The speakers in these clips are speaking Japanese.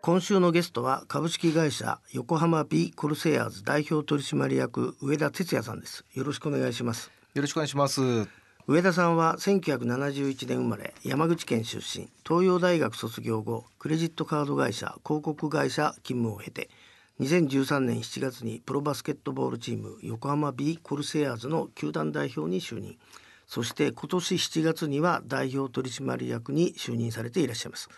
今週のゲストは株式会社横浜ビーコルセアーズ代表取締役上田哲也さんです。よろしくお願いします。よろしくお願いします。上田さんは1971年生まれ山口県出身東洋大学卒業後クレジットカード会社広告会社勤務を経て2013年7月にプロバスケットボールチーム横浜ビーコルセアーズの球団代表に就任そして今年7月には代表取締役に就任されていらっしゃいます、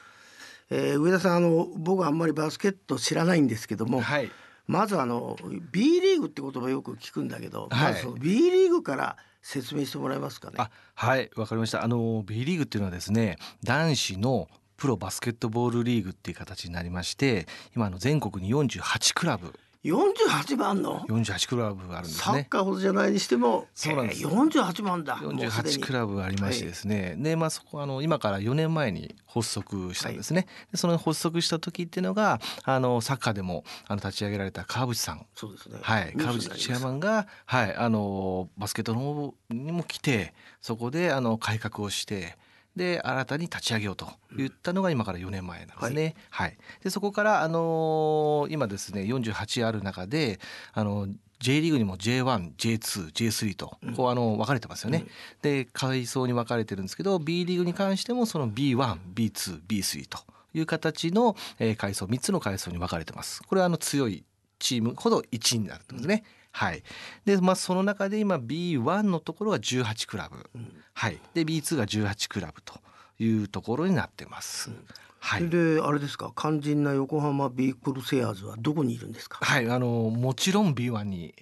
えー上田さんあの僕はあんまりバスケット知らないんですけども、はい。まずあの B リーグって言葉よく聞くんだけど、はいまずその B リーグから説明してもらえますかね？あ、はい、わかりました。あの B リーグっていうのはですね、男子のプロバスケットボールリーグっていう形になりまして、今あの全国に48クラブ、48番の48クラブがあるんですサッね。カーほどじゃないにしてもそうなんです。えー48番だ。もうすで48にクラブありましてですね、でまあそこあの今から4年前に発足したんですね、でその発足した時っていうのがあのサッカーでもあの立ち上げられた川淵さん。そうですね。はい、川淵チェアマンが、はい、あのバスケットの方にも来てそこであの改革をしてで新たに立ち上げようと言ったのが今から4年前なんですね。はいでそこから、あの今ですね48ある中であの J リーグにも J1J2J3 とこうあの分かれてますよね。で階層に分かれてるんですけど B リーグに関してもその B1B2B3 という形の、えー階層3つの階層に分かれてます。これはあの強いチームほど1位になるってことですね。はい。で、まあその中で今 B1 のところが18クラブ、はい。で B2 が18クラブというところになってます。はい。それであれですか肝心な横浜ビーコルセアーズはどこにいるんですか？はい、あのもちろん B1 に、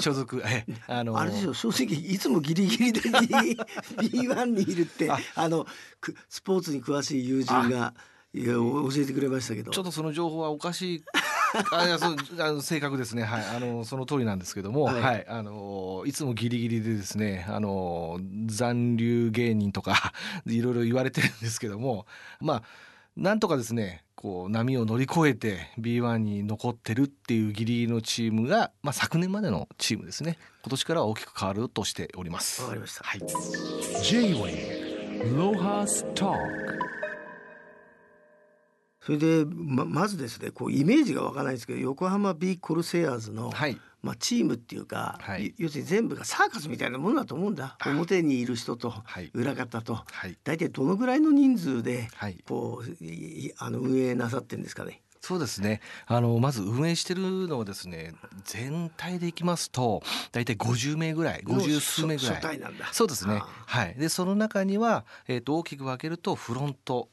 所属、えあのあれですよ正直いつもギリギリで B B1 にいるってああのくスポーツに詳しい友人がいやお教えてくれましたけどちょっとその情報はおかしい。あいやそう あの正確ですね。はい。あのその通りなんですけども、ははい。い、あのいつもギリギリでですねあの残留芸人とか いろいろ言われてるんですけどもまあなんとかですねこう波を乗り越えて B1 に残ってるっていうギリギリのチームが、まあ、昨年までのチームですね。今年からは大きく変わるとしております。わかりました。はい。J-Way ロハストそれでままずですねこうイメージがわからないんですけど横浜ビーコルセアーズの、はいまあ、チームっていうか、はいい要するに全部がサーカスみたいなものだと思うんだ表にいる人とはい裏方と、はい大体どのぐらいの人数ではいこうあの運営なさってんですかね。そうですね。あのまず運営してるのはですね、全体でいきますと大体50名ぐらい、50数名ぐらい。そうですねあ。はい。でその中にはえっ、と大きく分けるとフロント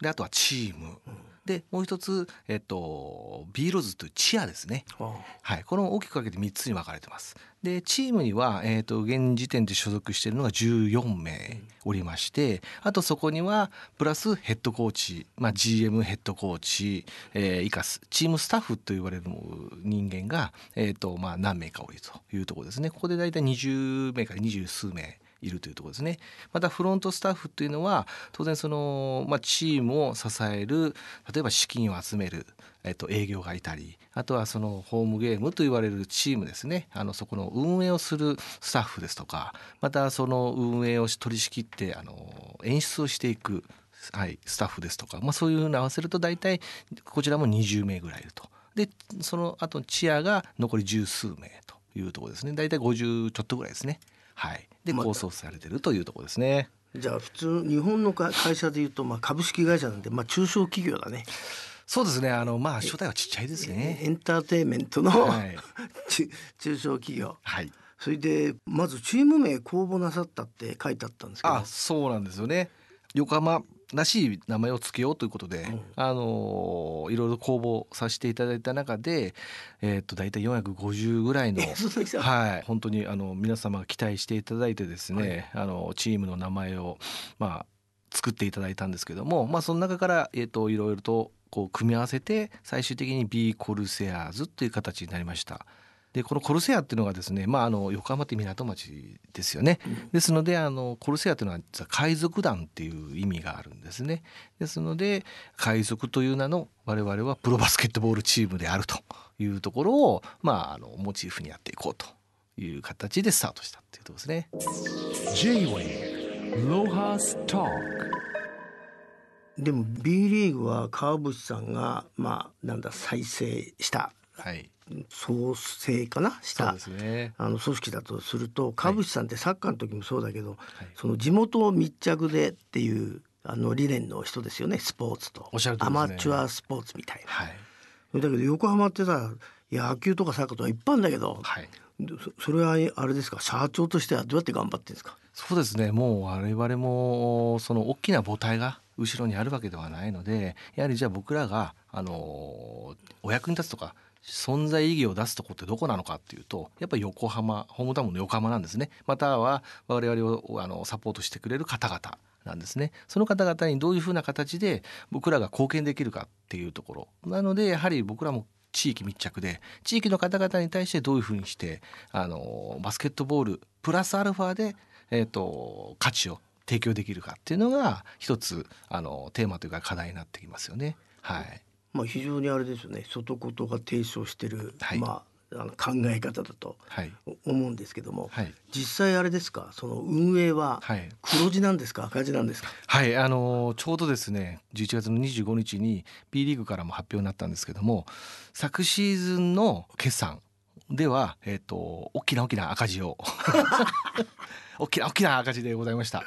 であとはチーム、でもう一つえっ、とビーローズというチアですね。あはい、この大きく分けて3つに分かれてます。でチームには、えー、と現時点で所属しているのが14名おりましてあとそこにはプラスヘッドコーチ、まあ、GM ヘッドコーチ、えー、以下すチームスタッフと言われる人間が、えーとまあ、何名かおりというところですね。ここで大体20名から20数名いるというところですね。またフロントスタッフというのは当然その、まあ、チームを支える例えば資金を集める、えっと、営業がいたりあとはそのホームゲームと言われるチームですねあのそこの運営をするスタッフですとかまたその運営を取り仕切ってあの演出をしていく、はい、スタッフですとか、まあ、そういうの合わせると大体こちらも20名ぐらいいると。でその後チアが残り十数名というところですね大体50ちょっとぐらいですね。はい、で構想されてるというところですね。じゃあ普通日本のか会社でいうと、まあ、株式会社なんで、まあ、中小企業だね。そうですね。あのまあ初代はちっちゃいですエね。ンターテインメントの、はい 中中小企業。はい。それでまずチーム名公募なさったって書いてあったんですけどあ、そうなんですよね。横浜らしい名前を付けようということで、あのいろいろ公募させていただいた中で、えっ、と大体450ぐらいのはい本当にあの皆様が期待していただいてですね、あのチームの名前をまあ作っていただいたんですけども、まあその中からえっ、といろいろとこう組み合わせて最終的に B コルセアーズという形になりました。でこのコルセアっていうのがですね、まあ、あの横浜って港町ですよね、ですのであのコルセアっていうのは実は海賊団っていう意味があるんですね。ですので海賊という名の我々はプロバスケットボールチームであるというところを、まあ、あのモチーフにやっていこうという形でスタートしたっていうところですね。でも B リーグは川淵さんがまあなんだ再生したはい創生かな？した。ね。あの組織だとすると川淵さんってサッカーの時もそうだけど、はい。その地元密着でっていうあの理念の人ですよね。スポーツと。おっしゃる通アりですね。マチュアスポーツみたいな。はい。だけど横浜ってさ野球とかサッカーとかいっぱいあるんだけど、はい。そそれはあれですか？社長としてはどうやって頑張ってるんですか？そうですね。もう我々もその大きな母体が後ろにあるわけではないのでやはりじゃあ僕らがあのお役に立つとか存在意義を出すとこってどこなのかっていうとやっぱり横浜ホームタウンの横浜なんですね。または我々をあのサポートしてくれる方々なんですね。その方々にどういうふうな形で僕らが貢献できるかっていうところ。なのでやはり僕らも地域密着で地域の方々に対してどういうふうにしてあのバスケットボールプラスアルファで、えー、と価値を提供できるかっていうのが一つあのテーマというか課題になってきますよね。はい、まあ非常にあれですよね。外事が提唱してる、はい。まああの考え方だとはい、思うんですけども、はい、実際あれですか？その運営ははい。黒字なんですか？赤字なんですか？はい、あのちょうどですね11月の25日に B リーグからも発表になったんですけども昨シーズンの決算では、えっと大きな大きな赤字を。大きな大きな赤字でございました。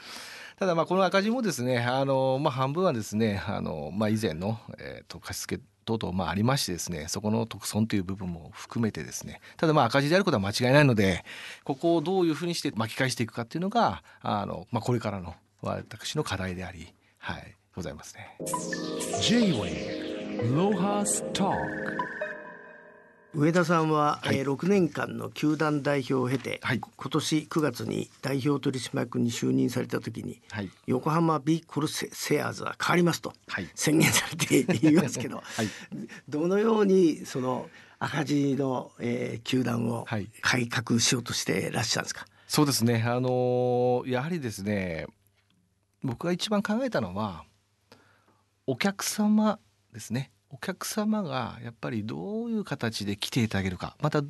ただまあこの赤字もですねあの、まあ、半分はですねあの、まあ、以前の、えー、と貸付等々まあありましてですねそこの特損という部分も含めてですねただまあ赤字であることは間違いないのでここをどういうふうにして巻き返していくかっていうのがあの、まあ、これからの私の課題であり、はい、ございますね。J-Way Lohas Talk 上田さんは、はい。えー6年間の球団代表を経て、はい。今年9月に代表取締役に就任された時に、はい。横浜ビーコルセセアーズは変わりますとはい。宣言されていますけど、はい。どのようにその赤字の、えー球団をはい。改革しようとしてらっしゃるんですか、そうですね。あのやはりですね僕が一番考えたのはお客様ですねお客様がやっぱりどういう形で来ていただけるかまた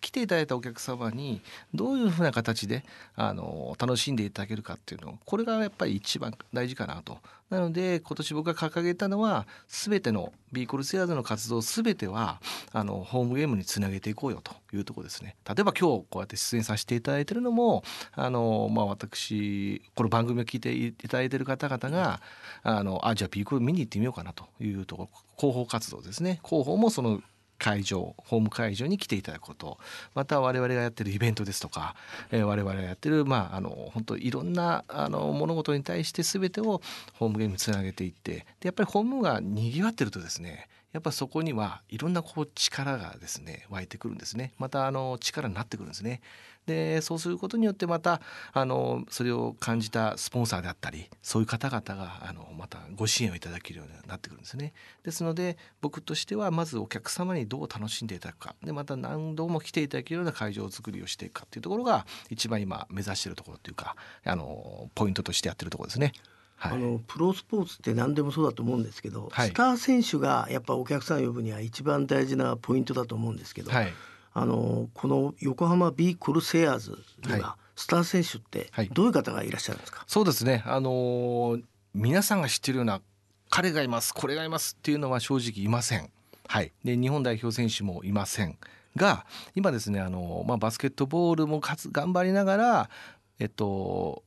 来ていただいたお客様にどういうふうな形であの楽しんでいただけるかっていうのこれがやっぱり一番大事かなと。なので今年僕が掲げたのは全てのビーコルセアーズの活動全てはあのホームゲームにつなげていこうよというところですね。例えば今日こうやって出演させていただいているのもあの、まあ、私この番組を聞いていただいている方々があのあじゃあビーコル見に行ってみようかなというところ広報活動ですね広報もその会場ホーム会場に来ていただくことまた我々がやってるイベントですとか、えー我々がやってるまああの本当いろんなあの物事に対して全てをホームゲームにつなげていってでやっぱりホームがにぎわってるとですねやっぱそこにはいろんなこう力がですね湧いてくるんですね。またあの力になってくるんですね。でそうすることによってまたあのそれを感じたスポンサーであったりそういう方々があのまたご支援をいただけるようになってくるんですね。ですので僕としてはまずお客様にどう楽しんでいただくかでまた何度も来ていただけるような会場作りをしていくかっていうところが一番今目指しているところというかあのポイントとしてやってるところですね。はい、あのプロスポーツって何でもそうだと思うんですけど、はいスター選手がやっぱお客さん呼ぶには一番大事なポイントだと思うんですけど、はいあのこの横浜ビーコルセアーズには、はスター選手ってはいどういう方がいらっしゃるんですか、そうですね。あのー皆さんが知ってるような彼がいます、これがいますっていうのは正直いません。はい。で日本代表選手もいませんが、今ですね、あのーまあバスケットボールもかつ頑張りながら、えっと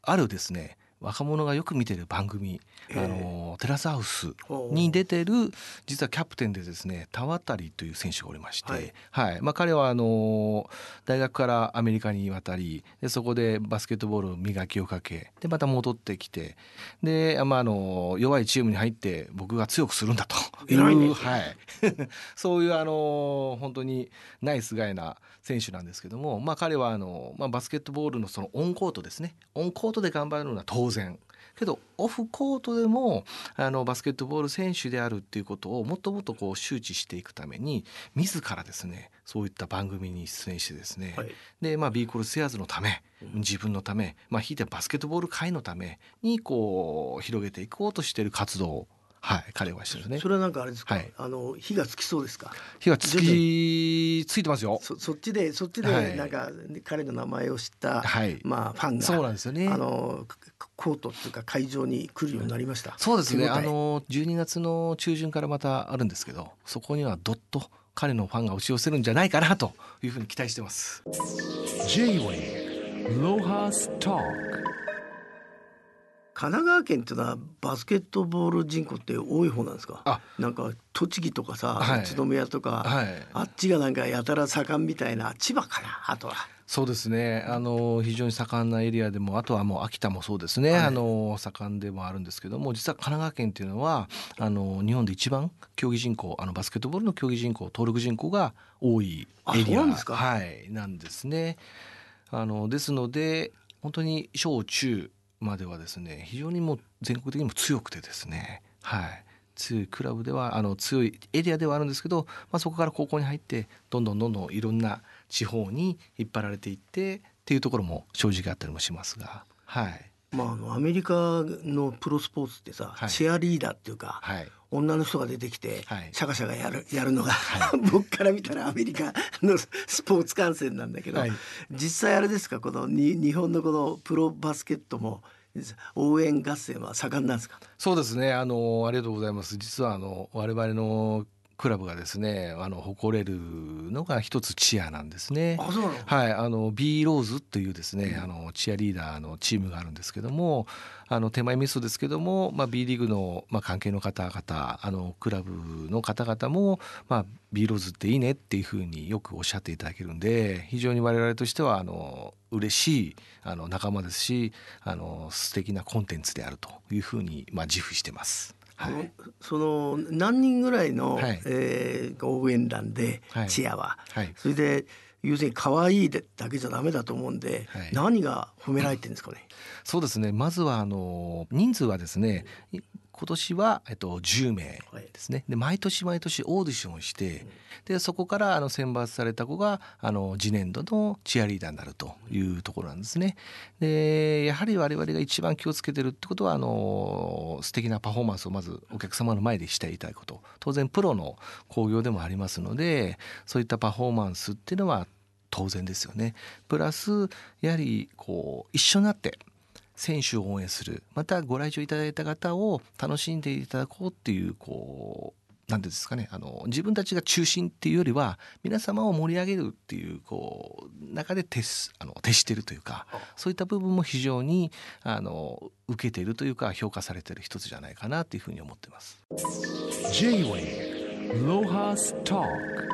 あるですね。若者がよく見てる番組、あのーテラスハウスに出てる実はキャプテンでですね田渡という選手がおりまして、ははい。いまあ、彼はあの大学からアメリカに渡りでそこでバスケットボールを磨きをかけでまた戻ってきてで、まあ、あの弱いチームに入って僕が強くするんだと。いう、ねはい、そういうあの本当にナイスガイな選手なんですけども、まあ、彼はあの、まあ、バスケットボールのそのオンコートですね。オンコートで頑張るのは当然。けどオフコートでもあのバスケットボール選手であるっていうことをもっともっとこう周知していくために自らですねそういった番組に出演してですね、はい。でまあビーコルセアーズのため自分のためまあひいてはバスケットボール界のためにこう広げていこうとしている活動はい彼はしてるね。それはなんかあれですか、はい。あの火がつきそうですか？火がつきついてますよ。そそっちでそっちはい。でなんか、彼の名前を知った、はい。まあファンがそうなんですよね。あのコートっていうか会場に来るようになりました。そうですね。あの12月の中旬からまたあるんですけどそこにはどっと彼のファンが押し寄せるんじゃないかなというふうに期待してます。J-Wave Lohas Talk 神奈川県っていうのはバスケットボール人口って多い方なんですか？あ。なんか栃木とかさ、はい。宇都宮とか、はい。あっちがなんかやたら盛んみたいな千葉かなあとは。そうですね。あの非常に盛んなエリアでもあとはもう秋田もそうですね、はい。あの盛んでもあるんですけども実は神奈川県っていうのはあの日本で一番競技人口あのバスケットボールの競技人口登録人口が多いあエリア。なんですか？はい、なんですね。あのですので本当に小中まではですね非常にもう全国的にも強くてですねはい。強いクラブではあの強いエリアではあるんですけど、まあ、そこから高校に入ってどんどんどんどんいろんな地方に引っ張られていってっていうところも正直あったりもしますがはい。まああのアメリカのプロスポーツってさ、はい。チアリーダーっていうか、はい。女の人が出てきて、はい。シャカシャカやる やるのが、僕から見たらアメリカのスポーツ観戦なんだけど、はい。実際あれですか？このに日本のこのプロバスケットも応援合戦は盛んなんですか？そうですね。あのありがとうございます。実はあの我々のクラブがですねあの誇れるのが一つチアなんですね。あそうはい、あの B ローズというですね、あのチアリーダーのチームがあるんですけどもあの手前ミスですけども、まあ、B リーグの、まあ、関係の方々あのクラブの方々も、まあ、B ローズっていいねっていうふうによくおっしゃっていただけるんで非常に我々としてはあの嬉しいあの仲間ですしあの素敵なコンテンツであるというふうに、まあ、自負してます。はい。その何人ぐらいの、はい。えー応援団で、はい。チアは、はい。それで要するに可愛いでだけじゃダメだと思うんで、はい。何が褒められてるんですかね？そうですね。まずはあの人数はですねい今年は、えっと、10名ですねで毎年毎年オーディションをしてでそこからあの選抜された子があの次年度のチアリーダーになるというところなんですね。でやはり我々が一番気をつけてるってことはあの素敵なパフォーマンスをまずお客様の前でしていただくこと当然プロの興行でもありますのでそういったパフォーマンスっていうのは当然ですよね。プラスやはりこう一緒になって選手を応援する。またご来場いただいた方を楽しんでいただこうっていうこう何ていうんですかね。あの自分たちが中心っていうよりは皆様を盛り上げるっていうこう中で徹すあの徹しているというかそういった部分も非常にあの受けているというか評価されている一つじゃないかなというふうに思ってます。J-Wave Lohas Talk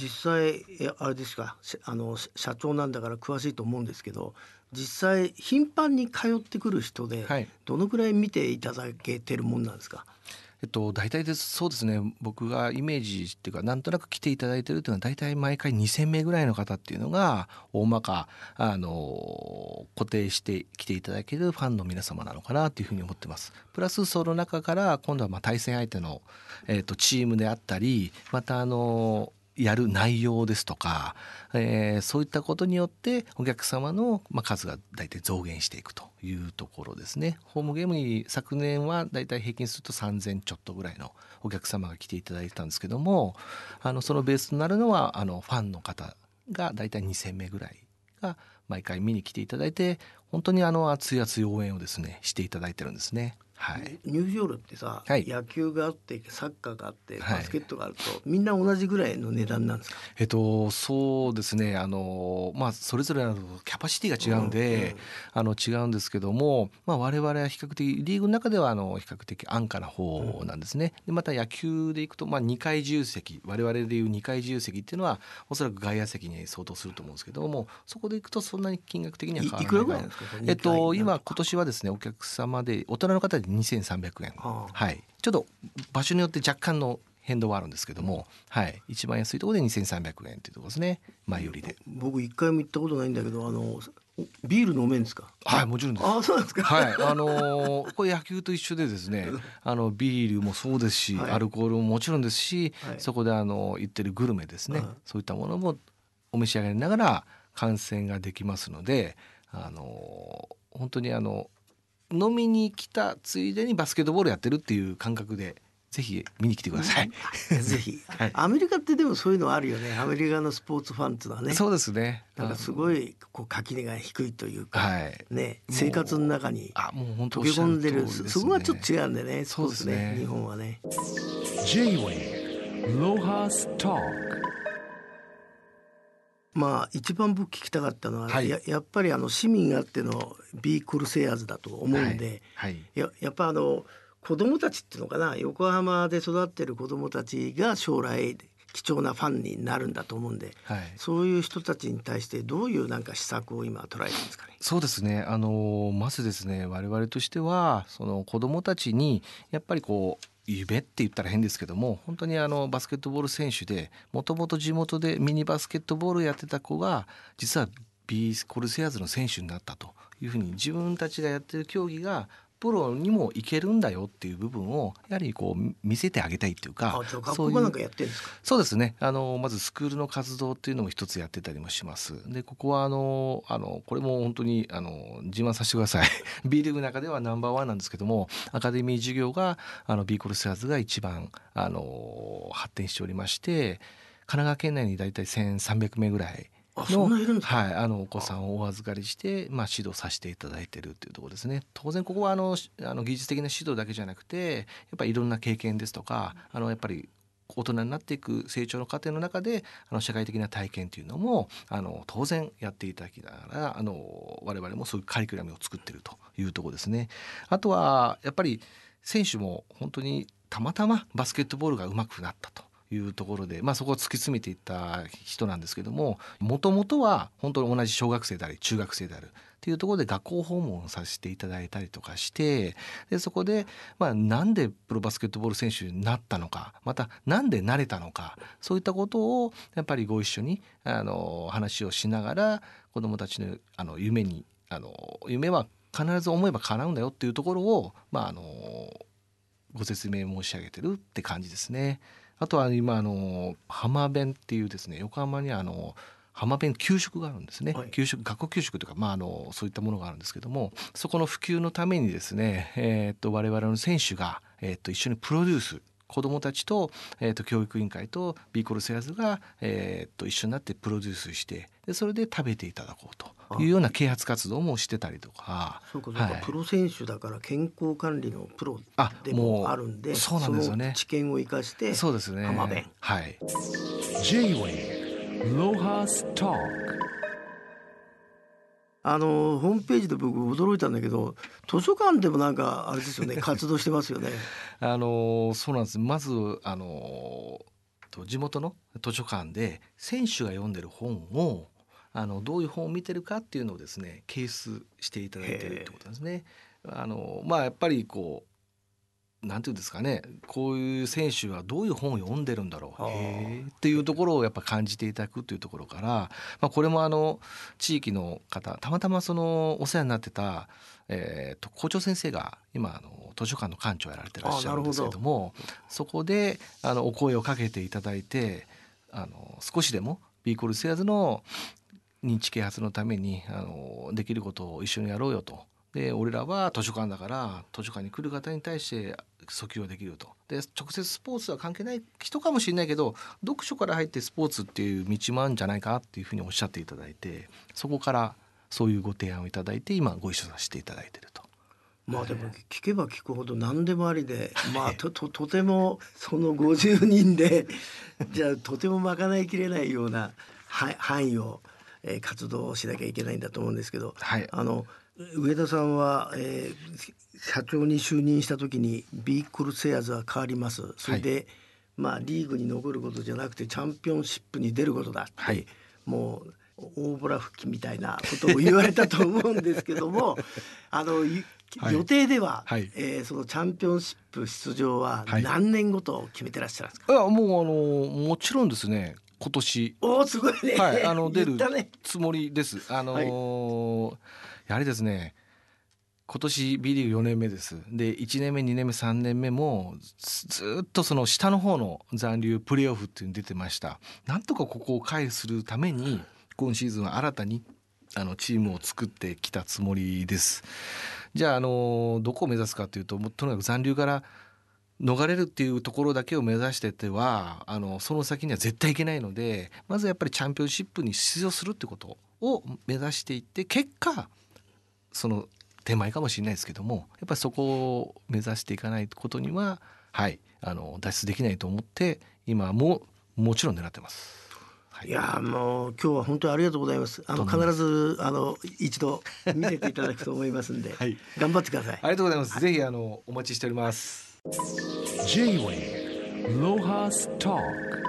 実際えあれですか？しあのし社長なんだから詳しいと思うんですけど実際頻繁に通ってくる人で、はい。どのくらい見ていただけてるもんなんですか？えっと、大体ですそうですね。僕がイメージっていうかなんとなく来ていただいてるっていうのは大体毎回2,000名ぐらいの方っていうのが大まかあの固定して来ていただけるファンの皆様なのかなっていうふうに思ってます。プラスその中から今度はまあ対戦相手の、えっとチームであったりまたあのやる内容ですとか、えーそういったことによってお客様の、まあ、数が大体増減していくというところですね。ホームゲームに昨年は大体平均すると3,000ちょっとぐらいのお客様が来ていただいてたんですけどもあのそのベースとなるのはあのファンの方が大体2,000名ぐらいが毎回見に来ていただいて本当にあの熱い熱い応援をですねしていただいてるんですね。はい、入場料ってさ、はい。野球があってサッカーがあってはい。バスケットがあると、みんな同じぐらいの値段なんですか？えっとそうですね。あのまあそれぞれのキャパシティが違うんで、あの違うんですけども、まあ、我々は比較的リーグの中ではあの比較的安価な方なんですね。でまた野球でいくと、まあ、2階自由席我々でいう2階自由席っていうのはおそらく外野席に相当すると思うんですけどもそこでいくとそんなに金額的には変わらないいいくらぐらいなんですか？えっと今今年年はですねお客様で大人の方で2300円、ああ。はい、ちょっと場所によって若干の変動はあるんですけども、はい、一番安いところで2300円というところですね。前よりで。僕一回も行ったことないんだけどあのおビール飲めんですか？はいもちろんです。あそうですか？はい、あのーこれ野球と一緒でですね、あのビールもそうですし、はい。アルコールももちろんですし、はい。そこであの言ってるグルメですね、はい。そういったものもお召し上がりながら観戦ができますので、あのー本当にあの飲みに来たついでにバスケットボールやってるっていう感覚でぜひ見に来てください。ぜひ、はい。アメリカってでもそういうのあるよね。アメリカのスポーツファンっていうのはね。そうですね。なんかすごいこう垣根が低いというか、はい。ね。生活の中にあもう本当溶け込んでるね。そこがちょっと違うんでねそうですねね。日本はね。J-Wave Lohas Talk まあ一番僕聞きたかったのは、はいややっぱりあの市民があってのビークルセアーズだと思うんで、はい。はいややっぱあの子供たちっていうのかな横浜で育ってる子供たちが将来貴重なファンになるんだと思うんではい。そういう人たちに対してどういうなんか施策を今捉えてるんですかね？そうですね。あのまずですね、我々としてはその子どもたちにやっぱりこう夢って言ったら変ですけども本当にあのバスケットボール選手でもともと地元でミニバスケットボールやってた子が実はビーコルセアーズの選手になったというふうに自分たちがやってる競技がプロにもいけるんだよっていう部分をやはりこう見せてあげたいっていうかあじゃあ学そういう校がなんかやってるんですか？そうですね。あのまずスクールの活動っていうのも一つやってたりもします。でここはあのあのこれも本当にあの自慢させてください。B リーグの中ではナンバーワンなんですけどもアカデミー授業があの B コルセアーズが一番あの発展しておりまして神奈川県内に大体1300名ぐらいあそんないるんですか？はい、あのお子さんをお預かりして、まあ、指導させていただいているというところですね当然ここはあのしあの技術的な指導だけじゃなくてやっぱりいろんな経験ですとかあのやっぱり大人になっていく成長の過程の中であの社会的な体験というのもあの当然やっていただきながらあの我々もそういうカリキュラムを作っているというところですね。あとはやっぱり選手も本当にたまたまバスケットボールが上手くなったというところで、まあ、そこを突き詰めていった人なんですけどももともとは本当に同じ小学生であり中学生であるっていうところで学校訪問させていただいたりとかしてでそこで、まあ、なんでプロバスケットボール選手になったのかまたなんでなれたのかそういったことをやっぱりご一緒にあの話をしながら子どもたちのあの夢にあの夢は必ず思えば叶うんだよっていうところを、まあ、あのご説明申し上げてるって感じですね。あとは今あの浜弁っていうですね横浜にあの浜弁給食があるんですね、はい。給食学校給食というか、まあ、あのそういったものがあるんですけどもそこの普及のためにですね、えーっと我々の選手が、えーっと一緒にプロデュース子どもたちと,、えーっと教育委員会とビーコルセアーズが、えーっと一緒になってプロデュースしてでそれで食べていただこうというような啓発活動もしてたりとか。そうかそうか、はい。プロ選手だから健康管理のプロあでもあるんでそうなんですよね。その知見を生かしてそうですね。浜弁はい。J-Wave Lohas Talk あのホームページで僕驚いたんだけど図書館でもなんかあれですよね。活動してますよね。あのそうなんです。まずあのと地元の図書館で選手が読んでる本をあのどういう本を見てるかっていうのをですね掲出していただいてるってことですね。あのまあやっぱりこうなんていうんですかねこういう選手はどういう本を読んでるんだろうっていうところをやっぱ感じていただくというところから、まあ、これもあの地域の方たまたまそのお世話になってた、えー、と校長先生が今あの図書館の館長をやられてらっしゃるんですけどもそこであのお声をかけていただいてあの少しでもビーコルセアーズの認知啓発のためにあのできることを一緒にやろうよと。で俺らは図書館だから図書館に来る方に対して訴求はできるとで直接スポーツは関係ない人かもしれないけど読書から入ってスポーツっていう道もあるんじゃないかっていうふうにおっしゃっていただいてそこからそういうご提案をいただいて今ご一緒させていただいてると。まあでも聞けば聞くほど何でもありでまあとととてもその50人でじゃあとても賄いきれないようなは範囲を、えー活動をしなきゃいけないんだと思うんですけどはい。あの上田さんは、えー社長に就任した時にビークルセアーズは変わります。それで、まあリーグに残ることじゃなくてチャンピオンシップに出ることだって、はい。もう大ボラ吹きみたいなことを言われたと思うんですけども あの、いはい。予定では、はい。えーそのチャンピオンシップ出場ははい。何年ごと決めてらっしゃるんですか、いやもうあのもちろんですね今年おおすごいね、はい、あの 出るつもりです。あのーやはりですね。今年 B リーグ4年目です。で1年目2年目3年目もずずっとその下の方の残留プレーオフっていうのに出てました。なんとかここを回避するために今シーズンは新たにあのチームを作ってきたつもりです。じゃああのどこを目指すかというともうとにかく残留から逃れるっていうところだけを目指しててはあのその先には絶対いけないのでまずやっぱりチャンピオンシップに出場するってことを目指していって結果その手前かもしれないですけどもやっぱりそこを目指していかないことにははいあの脱出できないと思って今ももちろん狙ってます。はいいやーもう今日は本当にありがとうございます。あの必ずあの一度見せていただくと思いますんで、はい頑張ってください。ありがとうございます。ぜひあのお待ちしております。J-Wave Lohas Talk